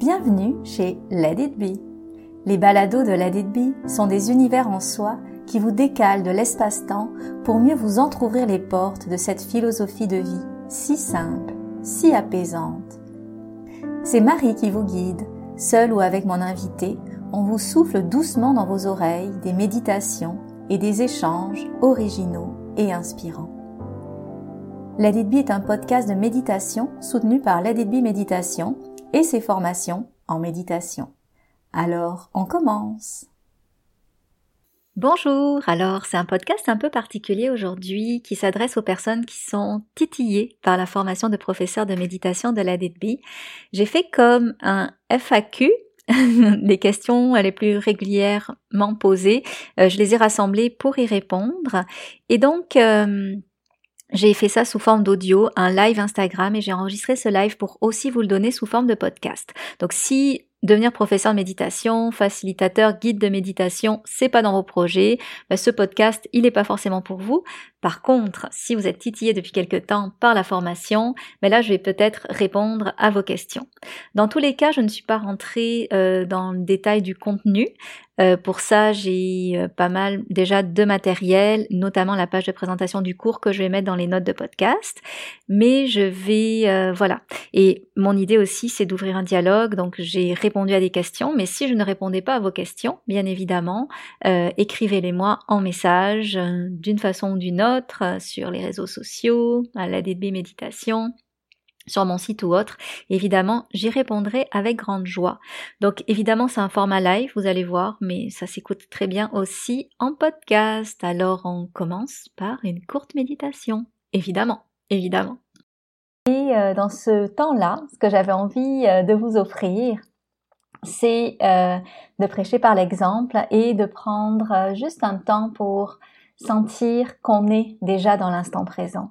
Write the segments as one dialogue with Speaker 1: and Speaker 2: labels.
Speaker 1: Bienvenue chez Let It Be. Les balados de Let It Be sont des univers en soi qui vous décalent de l'espace-temps pour mieux vous entr'ouvrir les portes de cette philosophie de vie si simple, si apaisante. C'est Marie qui vous guide, seule ou avec mon invité, on vous souffle doucement dans vos oreilles des méditations et des échanges originaux et inspirants. Let It Be est un podcast de méditation soutenu par Let It Be Méditation et ses formations en méditation. Alors, on commence. Bonjour, alors c'est un podcast un peu particulier aujourd'hui qui s'adresse aux personnes qui sont titillées par la formation de professeur de méditation de It Be. J'ai fait comme un FAQ les questions les plus régulièrement posées. Euh, je les ai rassemblées pour y répondre. Et donc, euh, j'ai fait ça sous forme d'audio, un live Instagram et j'ai enregistré ce live pour aussi vous le donner sous forme de podcast. Donc si devenir professeur de méditation, facilitateur, guide de méditation, c'est pas dans vos projets, bah, ce podcast, il n'est pas forcément pour vous. Par contre, si vous êtes titillé depuis quelque temps par la formation, mais bah, là, je vais peut-être répondre à vos questions. Dans tous les cas, je ne suis pas rentrée euh, dans le détail du contenu. Euh, pour ça, j'ai euh, pas mal déjà de matériel, notamment la page de présentation du cours que je vais mettre dans les notes de podcast. Mais je vais, voilà. Et mon idée aussi, c'est d'ouvrir un dialogue. Donc, j'ai répondu à des questions. Mais si je ne répondais pas à vos questions, bien évidemment, écrivez-les-moi en message d'une façon ou d'une autre euh, sur les réseaux sociaux, à la DB Méditation, sur mon site ou autre. Évidemment, j'y répondrai avec grande joie. Donc évidemment, c'est un format live, vous allez voir, mais ça s'écoute très bien aussi en podcast. Alors on commence par une courte méditation. Évidemment, évidemment. Et euh, dans ce temps-là, ce que j'avais envie euh, de vous offrir, c'est de prêcher par l'exemple et de prendre juste un temps pour sentir qu'on est déjà dans l'instant présent.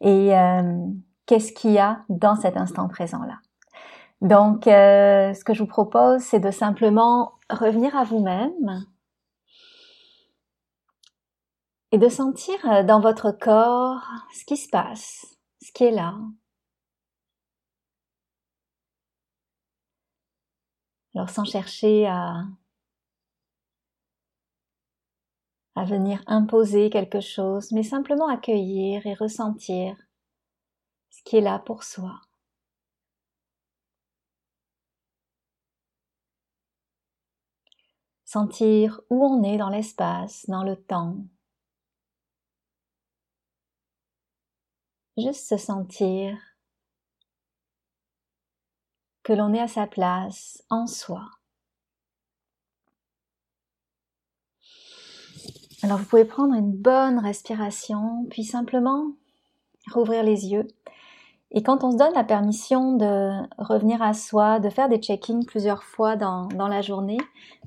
Speaker 1: Et euh, qu'est-ce qu'il y a dans cet instant présent-là Donc, euh, ce que je vous propose, c'est de simplement revenir à vous-même et de sentir euh, dans votre corps ce qui se passe, ce qui est là. Alors sans chercher à à venir imposer quelque chose, mais simplement accueillir et ressentir ce qui est là pour soi. Sentir où on est dans l'espace, dans le temps. Juste se sentir que l'on est à sa place en soi. Alors vous pouvez prendre une bonne respiration, puis simplement rouvrir les yeux. Et quand on se donne la permission de revenir à soi, de faire des check-ins plusieurs fois dans, dans la journée,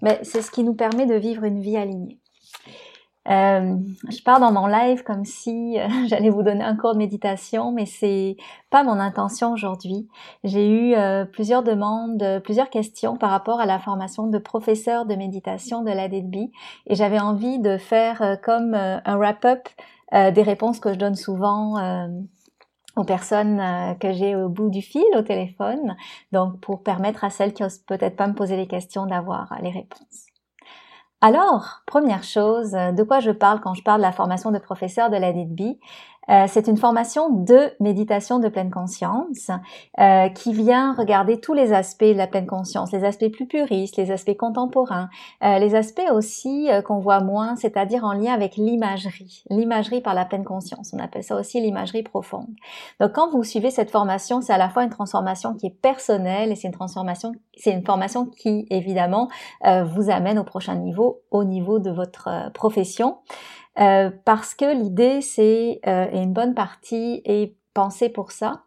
Speaker 1: ben, c'est ce qui nous permet de vivre une vie alignée. Euh, je pars dans mon live comme si euh, j'allais vous donner un cours de méditation, mais c'est pas mon intention aujourd'hui. J'ai eu euh, plusieurs demandes, plusieurs questions par rapport à la formation de professeur de méditation de la DDB et j'avais envie de faire comme un wrap-up des réponses que je donne souvent aux personnes que j'ai au bout du fil au téléphone, donc pour permettre à celles qui osent peut-être pas me poser les questions d'avoir les réponses. Alors, première chose, de quoi je parle quand je parle de la formation de professeur de la DDB euh, c'est une formation de méditation de pleine conscience euh, qui vient regarder tous les aspects de la pleine conscience, les aspects plus puristes, les aspects contemporains, euh, les aspects aussi qu'on voit moins, c'est-à-dire en lien avec l'imagerie, l'imagerie par la pleine conscience. On appelle ça aussi l'imagerie profonde. Donc quand vous suivez cette formation, c'est à la fois une transformation qui est personnelle et c'est une transformation, c'est une formation qui évidemment vous amène au prochain niveau, au niveau de votre profession. Euh, parce que l'idée, c'est, euh, et une bonne partie est pensée pour ça,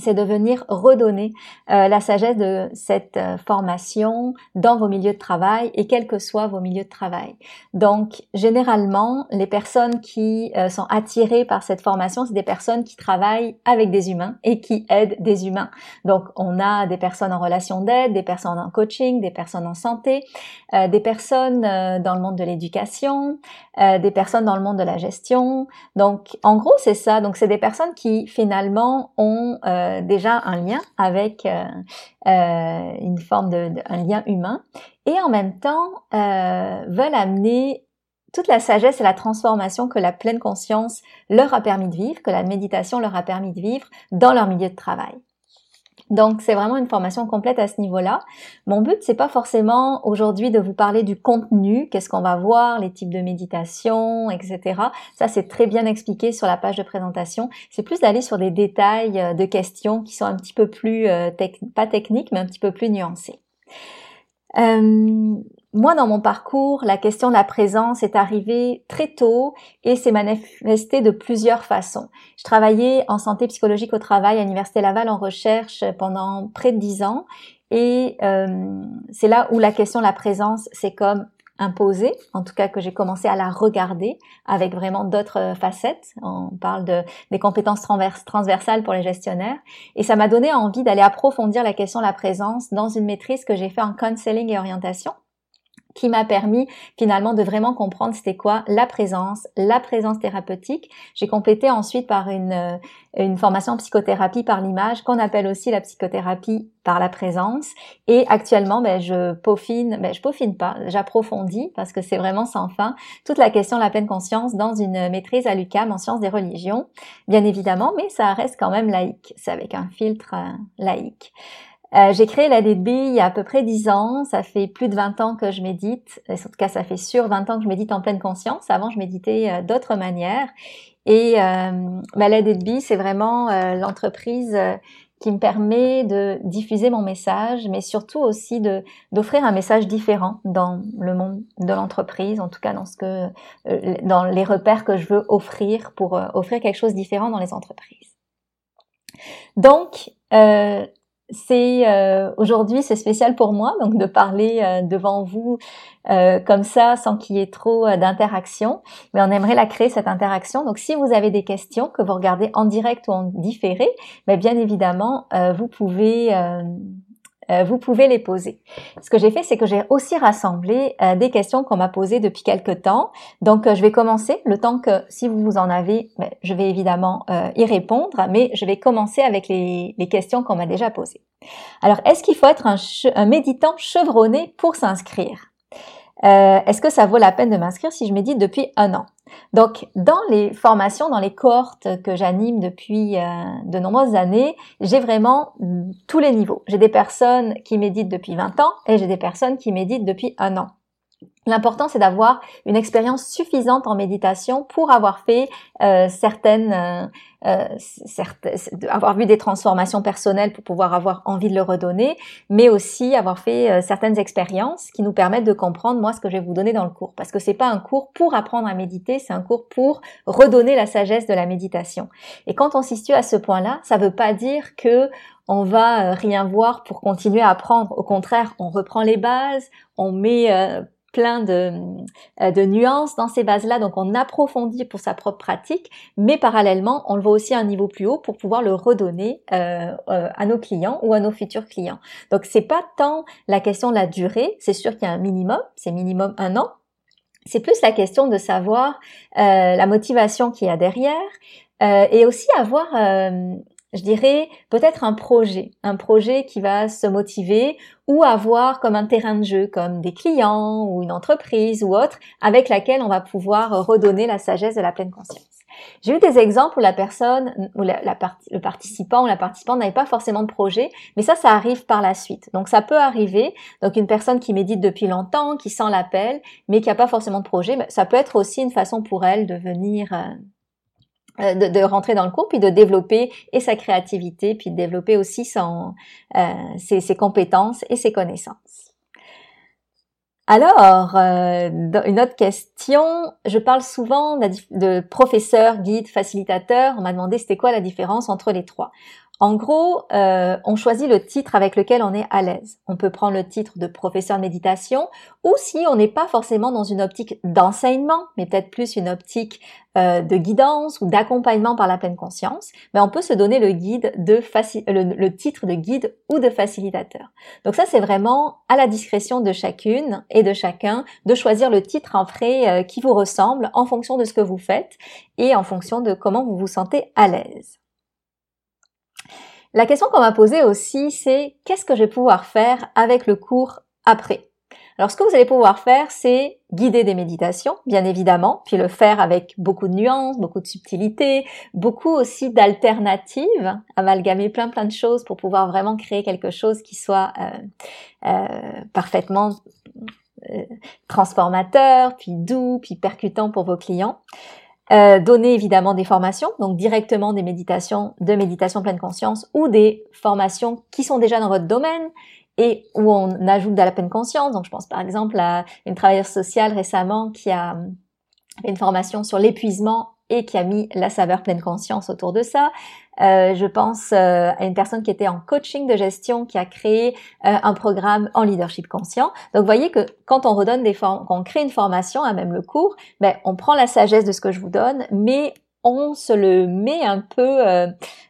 Speaker 1: c'est de venir redonner euh, la sagesse de cette euh, formation dans vos milieux de travail et quels que soient vos milieux de travail. Donc, généralement, les personnes qui euh, sont attirées par cette formation, c'est des personnes qui travaillent avec des humains et qui aident des humains. Donc, on a des personnes en relation d'aide, des personnes en coaching, des personnes en santé, des personnes dans le monde de l'éducation, des personnes dans le monde de la gestion. Donc, en gros, c'est ça. Donc, c'est des personnes qui finalement ont euh, déjà un lien avec euh, euh, une forme de, un lien humain et en même temps veulent amener toute la sagesse et la transformation que la pleine conscience leur a permis de vivre, que la méditation leur a permis de vivre dans leur milieu de travail. Donc c'est vraiment une formation complète à ce niveau-là. Mon but c'est pas forcément aujourd'hui de vous parler du contenu, qu'est-ce qu'on va voir, les types de méditation, etc. Ça c'est très bien expliqué sur la page de présentation. C'est plus d'aller sur des détails euh, de questions qui sont un petit peu plus euh, pas techniques mais un petit peu plus nuancées. Euh, moi, dans mon parcours, la question de la présence est arrivée très tôt et s'est manifestée de plusieurs façons. Je travaillais en santé psychologique au travail à l'Université Laval en recherche pendant près de dix ans et euh, c'est là où la question de la présence s'est comme imposée, en tout cas que j'ai commencé à la regarder avec vraiment d'autres facettes. On parle de, des compétences transversales pour les gestionnaires. Et ça m'a donné envie d'aller approfondir la question de la présence dans une maîtrise que j'ai fait en counseling et orientation qui m'a permis finalement de vraiment comprendre c'était quoi la présence, la présence thérapeutique. J'ai complété ensuite par une, euh, une formation en psychothérapie par l'image qu'on appelle aussi la psychothérapie par la présence. Et actuellement, ben, je peaufine, ben, je peaufine pas, j'approfondis parce que c'est vraiment sans fin toute la question de la pleine conscience dans une maîtrise à l'UCAM en sciences des religions, bien évidemment, mais ça reste quand même laïque. C'est avec un filtre euh, laïque. Euh, j'ai créé la DB il y a à peu près 10 ans. Ça fait plus de 20 ans que je médite. En tout cas, ça fait sur 20 ans que je médite en pleine conscience. Avant, je méditais euh, d'autres manières. Et euh, bah, la DB, c'est vraiment euh, l'entreprise qui me permet de diffuser mon message, mais surtout aussi d'offrir un message différent dans le monde de l'entreprise, en tout cas dans ce que dans les repères que je veux offrir pour offrir quelque chose de différent dans les entreprises. Donc euh, c'est euh, aujourd'hui c'est spécial pour moi donc de parler euh, devant vous euh, comme ça sans qu'il y ait trop d'interaction mais on aimerait la créer cette interaction. Donc si vous avez des questions que vous regardez en direct ou en différé mais bien évidemment vous pouvez euh, vous pouvez les poser. Ce que j'ai fait, c'est que j'ai aussi rassemblé euh, des questions qu'on m'a posées depuis quelques temps. Donc, euh, je vais commencer le temps que, si vous en avez, ben, je vais évidemment y répondre, mais je vais commencer avec les, questions qu'on m'a déjà posées. Alors, est-ce qu'il faut être un, un méditant chevronné pour s'inscrire? Est-ce que ça vaut la peine de m'inscrire si je médite depuis un an? Donc, dans les formations, dans les cohortes que j'anime depuis euh, de nombreuses années, j'ai vraiment tous les niveaux. J'ai des personnes qui méditent depuis 20 ans et j'ai des personnes qui méditent depuis un an. L'important, c'est d'avoir une expérience suffisante en méditation pour avoir fait euh, certaines, euh, euh avoir vu des transformations personnelles pour pouvoir avoir envie de le redonner, mais aussi avoir fait euh, certaines expériences qui nous permettent de comprendre moi ce que je vais vous donner dans le cours, parce que c'est pas un cours pour apprendre à méditer, c'est un cours pour redonner la sagesse de la méditation. Et quand on s'y situe à ce point-là, ça veut pas dire que on va rien voir pour continuer à apprendre. Au contraire, on reprend les bases, on met plein de, euh, de nuances dans ces bases-là, donc on approfondit pour sa propre pratique, mais parallèlement, on le voit aussi à un niveau plus haut pour pouvoir le redonner euh, euh, à nos clients ou à nos futurs clients. Donc c'est pas tant la question de la durée, c'est sûr qu'il y a un minimum, c'est minimum un an, c'est plus la question de savoir la motivation qu'il y a derrière et aussi avoir je dirais peut-être un projet, un projet qui va se motiver ou avoir comme un terrain de jeu, comme des clients ou une entreprise ou autre, avec laquelle on va pouvoir redonner la sagesse de la pleine conscience. J'ai eu des exemples où la personne, la, le participant ou la participante n'avait pas forcément de projet, mais ça, ça arrive par la suite. Donc ça peut arriver. Donc une personne qui médite depuis longtemps, qui sent l'appel, mais qui n'a pas forcément de projet, ça peut être aussi une façon pour elle de venir euh, euh, de, rentrer dans le cours, puis de développer et sa créativité, puis de développer aussi son, euh, ses, compétences et ses connaissances. Alors, euh, une autre question, je parle souvent de, professeur, guide, facilitateur. On m'a demandé c'était quoi la différence entre les trois. En gros, euh, on choisit le titre avec lequel on est à l'aise. On peut prendre le titre de professeur de méditation ou si on n'est pas forcément dans une optique d'enseignement, mais peut-être plus une optique euh, de guidance ou d'accompagnement par la pleine conscience, mais on peut se donner le guide de le, titre de guide ou de facilitateur. Donc ça, c'est vraiment à la discrétion de chacune et de chacun de choisir le titre en frais euh, qui vous ressemble en fonction de ce que vous faites et en fonction de comment vous vous sentez à l'aise. La question qu'on m'a posée aussi, c'est qu'est-ce que je vais pouvoir faire avec le cours après? Alors ce que vous allez pouvoir faire, c'est guider des méditations, bien évidemment, puis le faire avec beaucoup de nuances, beaucoup de subtilité, beaucoup aussi d'alternatives, amalgamer plein plein de choses pour pouvoir vraiment créer quelque chose qui soit euh, euh, parfaitement transformateur, puis doux, puis percutant pour vos clients. donner évidemment des formations, donc directement des méditations de méditation pleine conscience ou des formations qui sont déjà dans votre domaine, et où on ajoute de la pleine conscience. Donc, je pense par exemple à une travailleuse sociale récemment qui a fait une formation sur l'épuisement et qui a mis la saveur pleine conscience autour de ça. Euh, je pense euh, à une personne qui était en coaching de gestion qui a créé euh, un programme en leadership conscient. Donc, voyez que quand on redonne des formes, quand on crée une formation, à même le cours, ben, on prend la sagesse de ce que je vous donne, mais on se le met un peu, euh,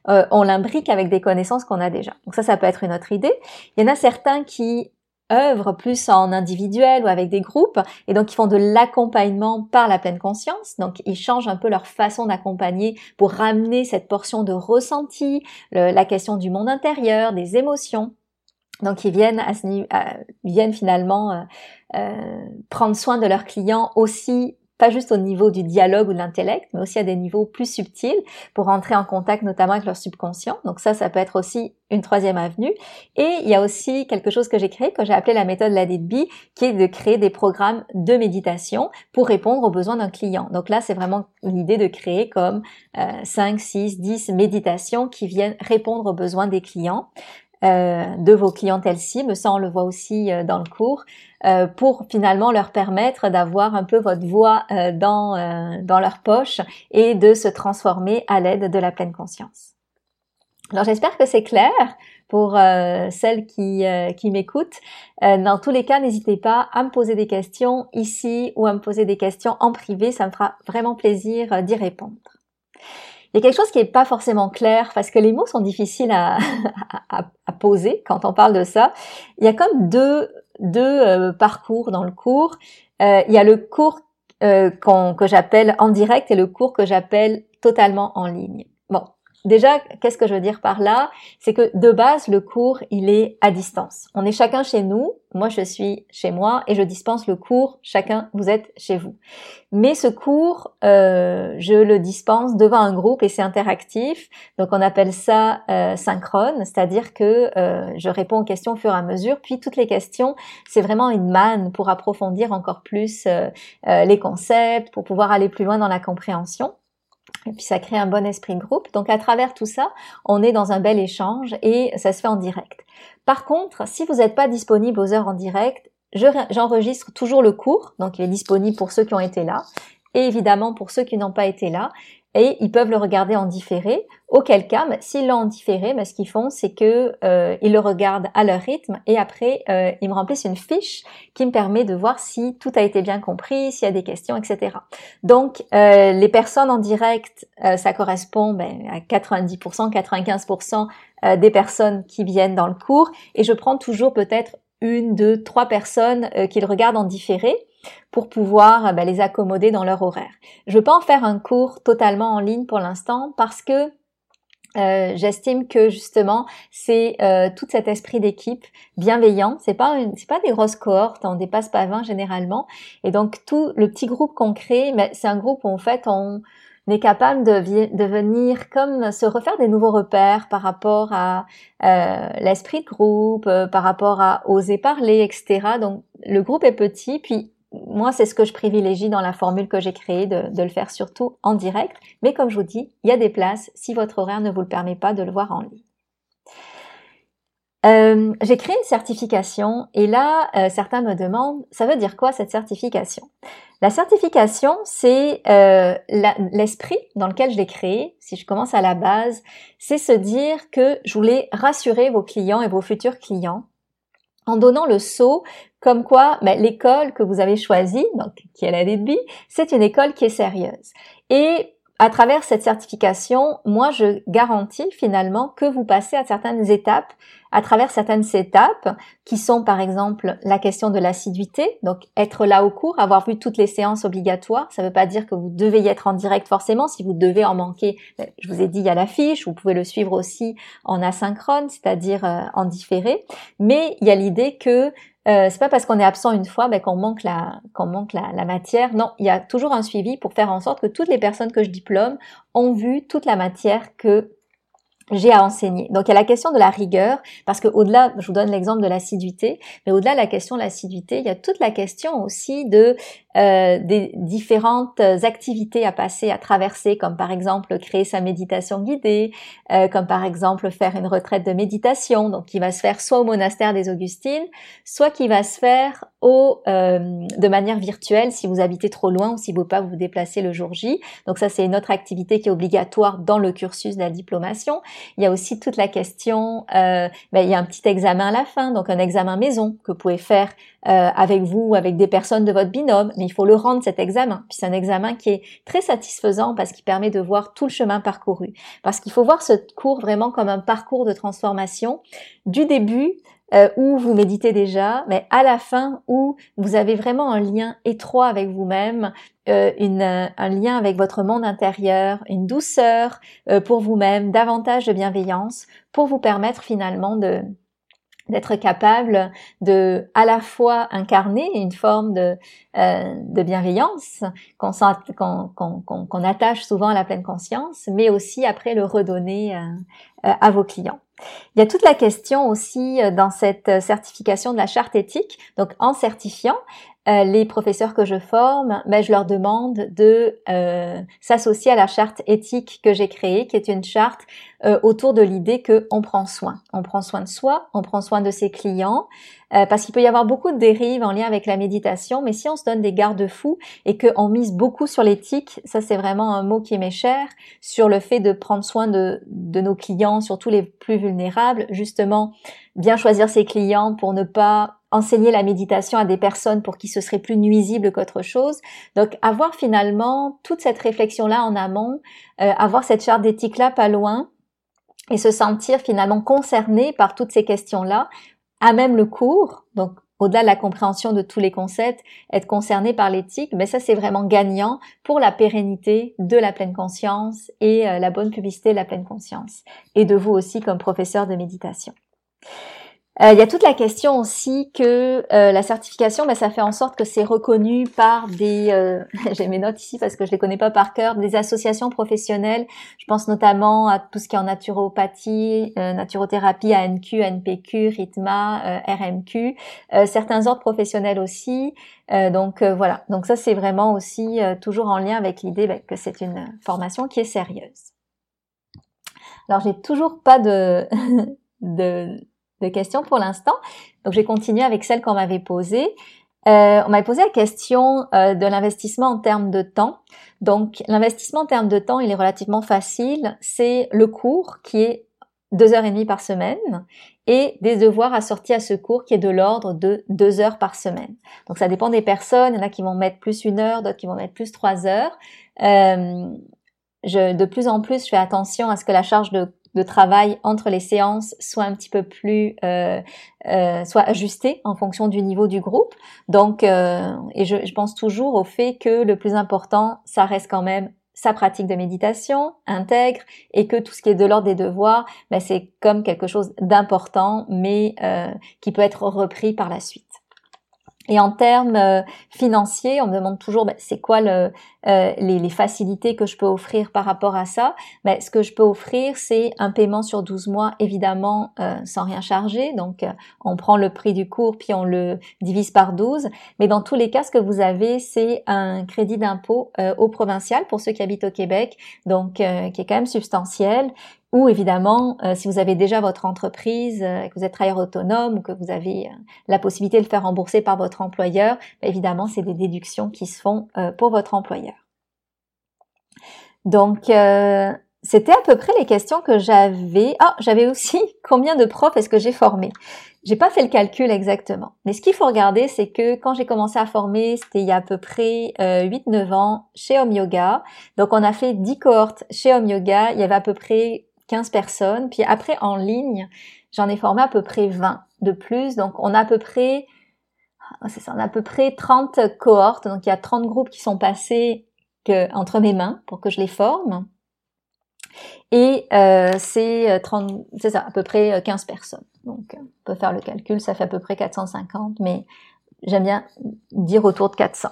Speaker 1: euh, on l'imbrique avec des connaissances qu'on a déjà. Donc ça, ça peut être une autre idée. Il y en a certains qui œuvrent plus en individuel ou avec des groupes et donc ils font de l'accompagnement par la pleine conscience. Donc ils changent un peu leur façon d'accompagner pour ramener cette portion de ressenti, la question du monde intérieur, des émotions. Donc ils viennent, à viennent finalement euh, prendre soin de leurs clients aussi pas juste au niveau du dialogue ou de l'intellect, mais aussi à des niveaux plus subtils pour entrer en contact notamment avec leur subconscient. Donc ça, ça peut être aussi une troisième avenue. Et il y a aussi quelque chose que j'ai créé, que j'ai appelé la méthode LADITB, qui est de créer des programmes de méditation pour répondre aux besoins d'un client. Donc là, c'est vraiment l'idée de créer comme euh, 5, 6, 10 méditations qui viennent répondre aux besoins des clients. Euh, de vos clientèles cibles, ça on le voit aussi euh, dans le cours, euh, pour finalement leur permettre d'avoir un peu votre voix dans, dans leur poche et de se transformer à l'aide de la pleine conscience. Alors j'espère que c'est clair pour celles qui, qui m'écoutent. dans tous les cas, n'hésitez pas à me poser des questions ici ou à me poser des questions en privé, ça me fera vraiment plaisir d'y répondre. Il y a quelque chose qui n'est pas forcément clair parce que les mots sont difficiles à, poser quand on parle de ça. Il y a comme deux, deux euh, parcours dans le cours. Euh, il y a le cours euh, que j'appelle en direct et le cours que j'appelle totalement en ligne. Bon, Déjà, qu'est-ce que je veux dire par là? C'est que de base, le cours, il est à distance. On est chacun chez nous. Moi, je suis chez moi et je dispense le cours. Chacun, vous êtes chez vous. Mais ce cours, euh, je le dispense devant un groupe et c'est interactif. Donc, on appelle ça euh, synchrone, c'est-à-dire que euh, je réponds aux questions au fur et à mesure. Puis, toutes les questions, c'est vraiment une manne pour approfondir encore plus les concepts, pour pouvoir aller plus loin dans la compréhension. Et puis ça crée un bon esprit de groupe. Donc à travers tout ça, on est dans un bel échange et ça se fait en direct. Par contre, si vous n'êtes pas disponible aux heures en direct, j'enregistre toujours le cours, donc il est disponible pour ceux qui ont été là, et évidemment pour ceux qui n'ont pas été là et ils peuvent le regarder en différé. Auquel cas, s'ils l'ont en différé, mais ce qu'ils font, c'est que euh, ils le regardent à leur rythme et après euh, ils me remplissent une fiche qui me permet de voir si tout a été bien compris, s'il y a des questions, etc. Donc euh, les personnes en direct, ça correspond ben, à 90%, 95% euh, des personnes qui viennent dans le cours et je prends toujours peut-être une, deux, trois personnes qui le regardent en différé pour pouvoir euh, bah, les accommoder dans leur horaire. Je ne veux pas en faire un cours totalement en ligne pour l'instant parce que euh, j'estime que justement c'est euh, tout cet esprit d'équipe bienveillant. C'est pas c'est pas des grosses cohortes, on dépasse pas 20 généralement. Et donc tout le petit groupe qu'on crée, mais c'est un groupe où en fait on est capable de, de, venir comme se refaire des nouveaux repères par rapport à euh, l'esprit de groupe, par rapport à oser parler, etc. Donc le groupe est petit, puis moi, c'est ce que je privilégie dans la formule que j'ai créée, de, le faire surtout en direct. Mais comme je vous dis, il y a des places si votre horaire ne vous le permet pas de le voir en ligne. Euh, j'ai créé une certification et là, euh, certains me demandent, ça veut dire quoi cette certification? La certification, c'est euh, l'esprit dans lequel je l'ai créée. Si je commence à la base, c'est se dire que je voulais rassurer vos clients et vos futurs clients en donnant le saut comme quoi ben, l'école que vous avez choisie, donc qui est la DB, c'est une école qui est sérieuse. À travers cette certification, moi, je garantis finalement que vous passez à certaines étapes, à travers certaines étapes qui sont par exemple la question de l'assiduité, donc être là au cours, avoir vu toutes les séances obligatoires. Ça ne veut pas dire que vous devez y être en direct forcément. Si vous devez en manquer, ben, je vous ai dit, il y a l'affiche. Vous pouvez le suivre aussi en asynchrone, c'est-à-dire euh, en différé. Mais il y a l'idée que euh, c'est pas parce qu'on est absent une fois ben, qu'on manque la matière. Non, il y a toujours un suivi pour faire en sorte que toutes les personnes que je diplôme ont vu toute la matière que j'ai à enseigner. Donc il y a la question de la rigueur, parce que au-delà, je vous donne l'exemple de l'assiduité, mais au-delà de la question de l'assiduité, il y a toute la question aussi de euh, des différentes activités à passer, à traverser, comme par exemple créer sa méditation guidée, euh, comme par exemple faire une retraite de méditation, donc qui va se faire soit au monastère des Augustines, soit qui va se faire au, euh, de manière virtuelle si vous habitez trop loin ou si vous ne pouvez pas vous déplacer le jour J. Donc ça c'est une autre activité qui est obligatoire dans le cursus de la diplomation. Il y a aussi toute la question, euh, ben, il y a un petit examen à la fin, donc un examen maison que vous pouvez faire euh, avec vous ou avec des personnes de votre binôme, il faut le rendre cet examen. Puis c'est un examen qui est très satisfaisant parce qu'il permet de voir tout le chemin parcouru. Parce qu'il faut voir ce cours vraiment comme un parcours de transformation du début euh, où vous méditez déjà, mais à la fin où vous avez vraiment un lien étroit avec vous-même, euh, un lien avec votre monde intérieur, une douceur euh, pour vous-même, davantage de bienveillance pour vous permettre finalement de, d'être capable de à la fois incarner une forme de, euh, de bienveillance qu'on, qu'on, attache souvent à la pleine conscience, mais aussi après le redonner euh, euh, à vos clients. Il y a toute la question aussi dans cette certification de la charte éthique. Donc en certifiant, euh, les professeurs que je forme, ben, je leur demande de euh, s'associer à la charte éthique que j'ai créée, qui est une charte euh, autour de l'idée que on prend soin. On prend soin de soi, on prend soin de ses clients, parce qu'il peut y avoir beaucoup de dérives en lien avec la méditation, mais si on se donne des garde-fous et qu'on mise beaucoup sur l'éthique, ça c'est vraiment un mot qui m'est cher, sur le fait de prendre soin de, de nos clients, surtout les plus vulnérables, justement bien choisir ses clients pour ne pas enseigner la méditation à des personnes pour qui ce serait plus nuisible qu'autre chose. Donc avoir finalement toute cette réflexion-là en amont, euh, avoir cette charte d'éthique-là pas loin et se sentir finalement concerné par toutes ces questions-là, à même le cours, donc au-delà de la compréhension de tous les concepts, être concerné par l'éthique, mais ça c'est vraiment gagnant pour la pérennité de la pleine conscience et euh, la bonne publicité de la pleine conscience, et de vous aussi comme professeur de méditation. Euh, il y a toute la question aussi que euh, la certification, ben, ça fait en sorte que c'est reconnu par des, euh, j'ai mes notes ici parce que je les connais pas par cœur, des associations professionnelles. Je pense notamment à tout ce qui est en naturopathie, naturothérapie, ANQ, NPQ, RITMA, RMQ, certains ordres professionnels aussi. donc voilà, donc ça c'est vraiment aussi toujours en lien avec l'idée ben, que c'est une formation qui est sérieuse. Alors j'ai toujours pas de de de questions pour l'instant. Donc, j'ai continué avec celle qu'on m'avait posée. Euh, on m'avait posé la question euh, de l'investissement en termes de temps. Donc, l'investissement en termes de temps, il est relativement facile. C'est le cours qui est deux heures et demie par semaine et des devoirs assortis à ce cours qui est de l'ordre de deux heures par semaine. Donc, ça dépend des personnes. Il y en a qui vont mettre plus une heure, d'autres qui vont mettre plus trois heures. Euh, je, de plus en plus, je fais attention à ce que la charge de de travail entre les séances soit un petit peu plus euh, euh, soit ajusté en fonction du niveau du groupe. Donc, euh, et je, je, pense toujours au fait que le plus important, ça reste quand même sa pratique de méditation intègre et que tout ce qui est de l'ordre des devoirs, ben, c'est comme quelque chose d'important, mais euh, qui peut être repris par la suite. Et en termes euh, financiers, on me demande toujours ben, c'est quoi le, euh, les, les, facilités que je peux offrir par rapport à ça? Ben, ce que je peux offrir, c'est un paiement sur 12 mois, évidemment euh, sans rien charger. Donc on prend le prix du cours puis on le divise par 12. Mais dans tous les cas, ce que vous avez, c'est un crédit d'impôt au provincial pour ceux qui habitent au Québec, donc qui est quand même substantiel ou évidemment, euh, si vous avez déjà votre entreprise, euh, que vous êtes travailleur autonome ou que vous avez euh, la possibilité de le faire rembourser par votre employeur, bah, évidemment, c'est des déductions qui se font pour votre employeur. Donc, c'était à peu près les questions que j'avais. Ah, j'avais aussi combien de profs est-ce que j'ai formé J'ai pas fait le calcul exactement. Mais ce qu'il faut regarder, c'est que quand j'ai commencé à former, c'était il y a à peu près 8-9 euh, ans chez Home Yoga. Donc on a fait 10 cohortes chez Home Yoga. Il y avait à peu près 15 personnes. Puis après en ligne, j'en ai formé à peu près 20 de plus. Donc on a à peu près ah, c'est ça, à peu près 30 cohortes. Donc il y a 30 groupes qui sont passés entre mes mains pour que je les forme. Et euh, c'est euh, c'est ça, à peu près 15 euh, personnes. Donc, on peut faire le calcul, ça fait à peu près 450, mais j'aime bien dire autour de 400.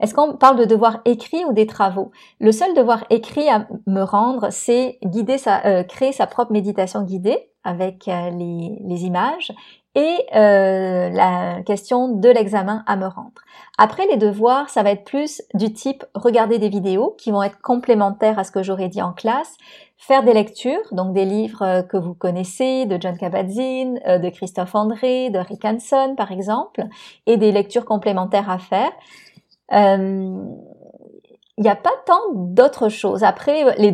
Speaker 1: Est-ce qu'on parle de devoir écrit ou des travaux? Le seul devoir écrit à me rendre, c'est sa, créer sa propre méditation guidée avec les, les, images et euh, la question de l'examen à me rendre. Après les devoirs, ça va être plus du type regarder des vidéos qui vont être complémentaires à ce que j'aurais dit en classe, faire des lectures, donc des livres euh, que vous connaissez, de John Kabat-Zinn, euh, de Christophe André, de Rick Hanson par exemple, et des lectures complémentaires à faire. Euh, il n'y a pas tant d'autres choses. Après, il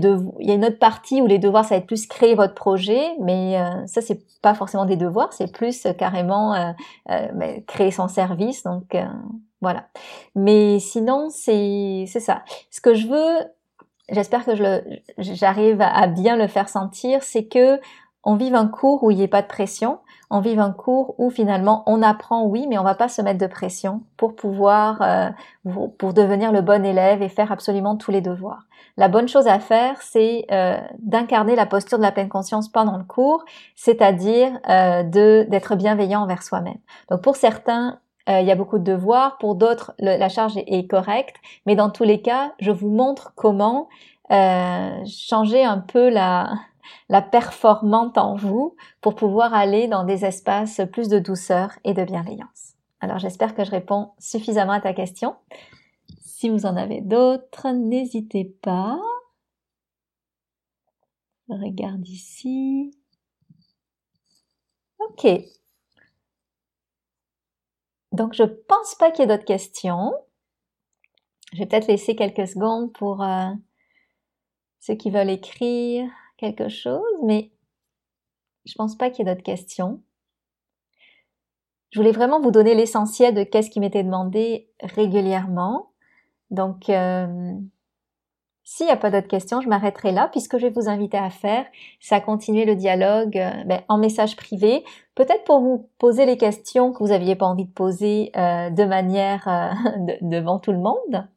Speaker 1: y a une autre partie où les devoirs, ça va être plus créer votre projet, mais euh, ça, c'est pas forcément des devoirs, c'est plus euh, carrément euh, euh créer son service. Donc voilà. Mais sinon, c'est c'est ça. Ce que je veux, j'espère que j'arrive à bien le faire sentir, c'est que on vive un cours où il n'y ait pas de pression, on vive un cours où finalement on apprend, oui, mais on va pas se mettre de pression pour pouvoir, euh, pour devenir le bon élève et faire absolument tous les devoirs. La bonne chose à faire, c'est euh, d'incarner la posture de la pleine conscience pendant le cours, c'est-à-dire euh, d'être bienveillant envers soi-même. Donc pour certains, il y a beaucoup de devoirs, pour d'autres, la charge est, est, correcte, mais dans tous les cas, je vous montre comment changer un peu la la performante en vous pour pouvoir aller dans des espaces plus de douceur et de bienveillance. Alors j'espère que je réponds suffisamment à ta question. Si vous en avez d'autres, n'hésitez pas. regarde ici. Ok. Donc je pense pas qu'il y ait d'autres questions. Je vais peut-être laisser quelques secondes pour euh, ceux qui veulent écrire quelque chose, mais je pense pas qu'il y ait d'autres questions. Je voulais vraiment vous donner l'essentiel de qu'est-ce qui m'était demandé régulièrement. Donc, euh, s'il n'y a pas d'autres questions, je m'arrêterai là puisque je vais vous inviter à faire, c'est à continuer le dialogue euh, ben, en message privé, peut-être pour vous poser les questions que vous n'aviez pas envie de poser euh, de manière devant tout le monde,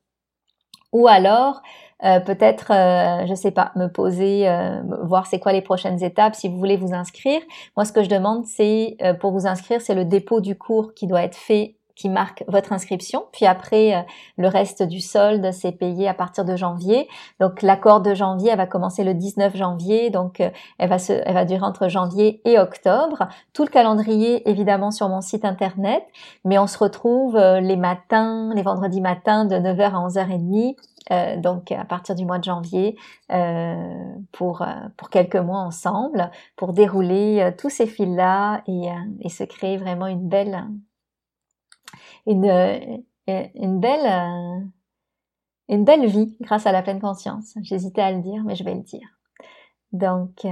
Speaker 1: ou alors euh, peut-être, euh, je sais pas, me poser, euh, voir c'est quoi les prochaines étapes si vous voulez vous inscrire. Moi, ce que je demande, c'est euh, pour vous inscrire, c'est le dépôt du cours qui doit être fait qui marque votre inscription. Puis après, le reste du solde, c'est payé à partir de janvier. Donc l'accord de janvier, elle va commencer le 19 janvier. Donc elle va se, elle va durer entre janvier et octobre. Tout le calendrier, évidemment, sur mon site internet. Mais on se retrouve les matins, les vendredis matins de 9h à 11h30 euh, donc à partir du mois de janvier, euh, pour, euh, pour quelques mois ensemble, pour dérouler tous ces fils-là et, et, se créer vraiment une belle, une, une belle, une belle vie grâce à la pleine conscience. J'hésitais à le dire, mais je vais le dire. Donc,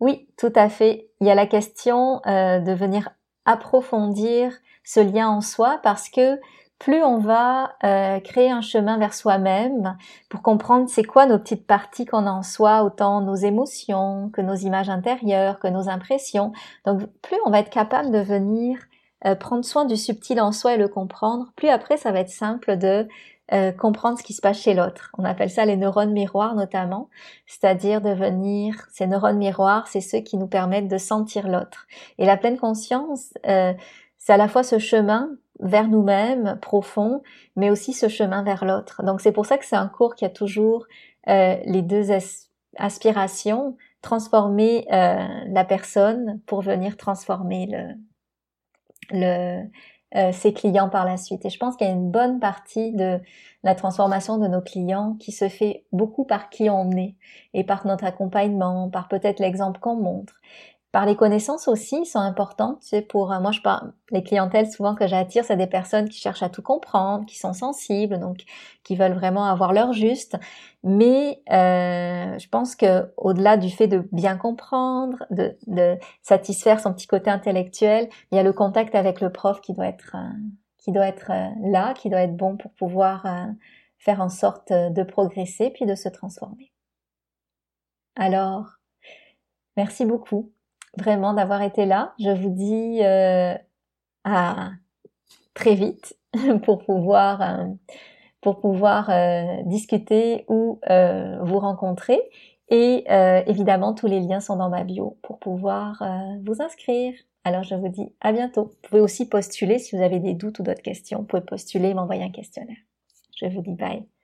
Speaker 1: oui, tout à fait. Il y a la question de venir approfondir ce lien en soi parce que plus on va euh, créer un chemin vers soi-même pour comprendre c'est quoi nos petites parties qu'on a en soi, autant nos émotions que nos images intérieures, que nos impressions. Donc plus on va être capable de venir euh, prendre soin du subtil en soi et le comprendre, plus après ça va être simple de euh, comprendre ce qui se passe chez l'autre. On appelle ça les neurones miroirs notamment, c'est-à-dire de venir, ces neurones miroirs, c'est ceux qui nous permettent de sentir l'autre. Et la pleine conscience, c'est à la fois ce chemin vers nous-mêmes profond, mais aussi ce chemin vers l'autre. Donc c'est pour ça que c'est un cours qui a toujours euh, les deux aspirations, transformer euh, la personne pour venir transformer le, le euh, ses clients par la suite. Et je pense qu'il y a une bonne partie de la transformation de nos clients qui se fait beaucoup par qui on est et par notre accompagnement, par peut-être l'exemple qu'on montre. Par les connaissances aussi sont importantes. Tu sais, pour euh, moi, je parle les clientèles souvent que j'attire, c'est des personnes qui cherchent à tout comprendre, qui sont sensibles, donc qui veulent vraiment avoir leur juste. Mais euh, je pense que au-delà du fait de bien comprendre, de, de, satisfaire son petit côté intellectuel, il y a le contact avec le prof qui doit être euh, qui doit être euh, là, qui doit être bon pour pouvoir faire en sorte de progresser puis de se transformer. Alors, merci beaucoup vraiment d'avoir été là. Je vous dis euh, à très vite pour pouvoir euh, pour pouvoir euh, discuter ou vous rencontrer. Et évidemment, tous les liens sont dans ma bio pour pouvoir vous inscrire. Alors je vous dis à bientôt. Vous pouvez aussi postuler si vous avez des doutes ou d'autres questions. Vous pouvez postuler et m'envoyer un questionnaire. Je vous dis bye.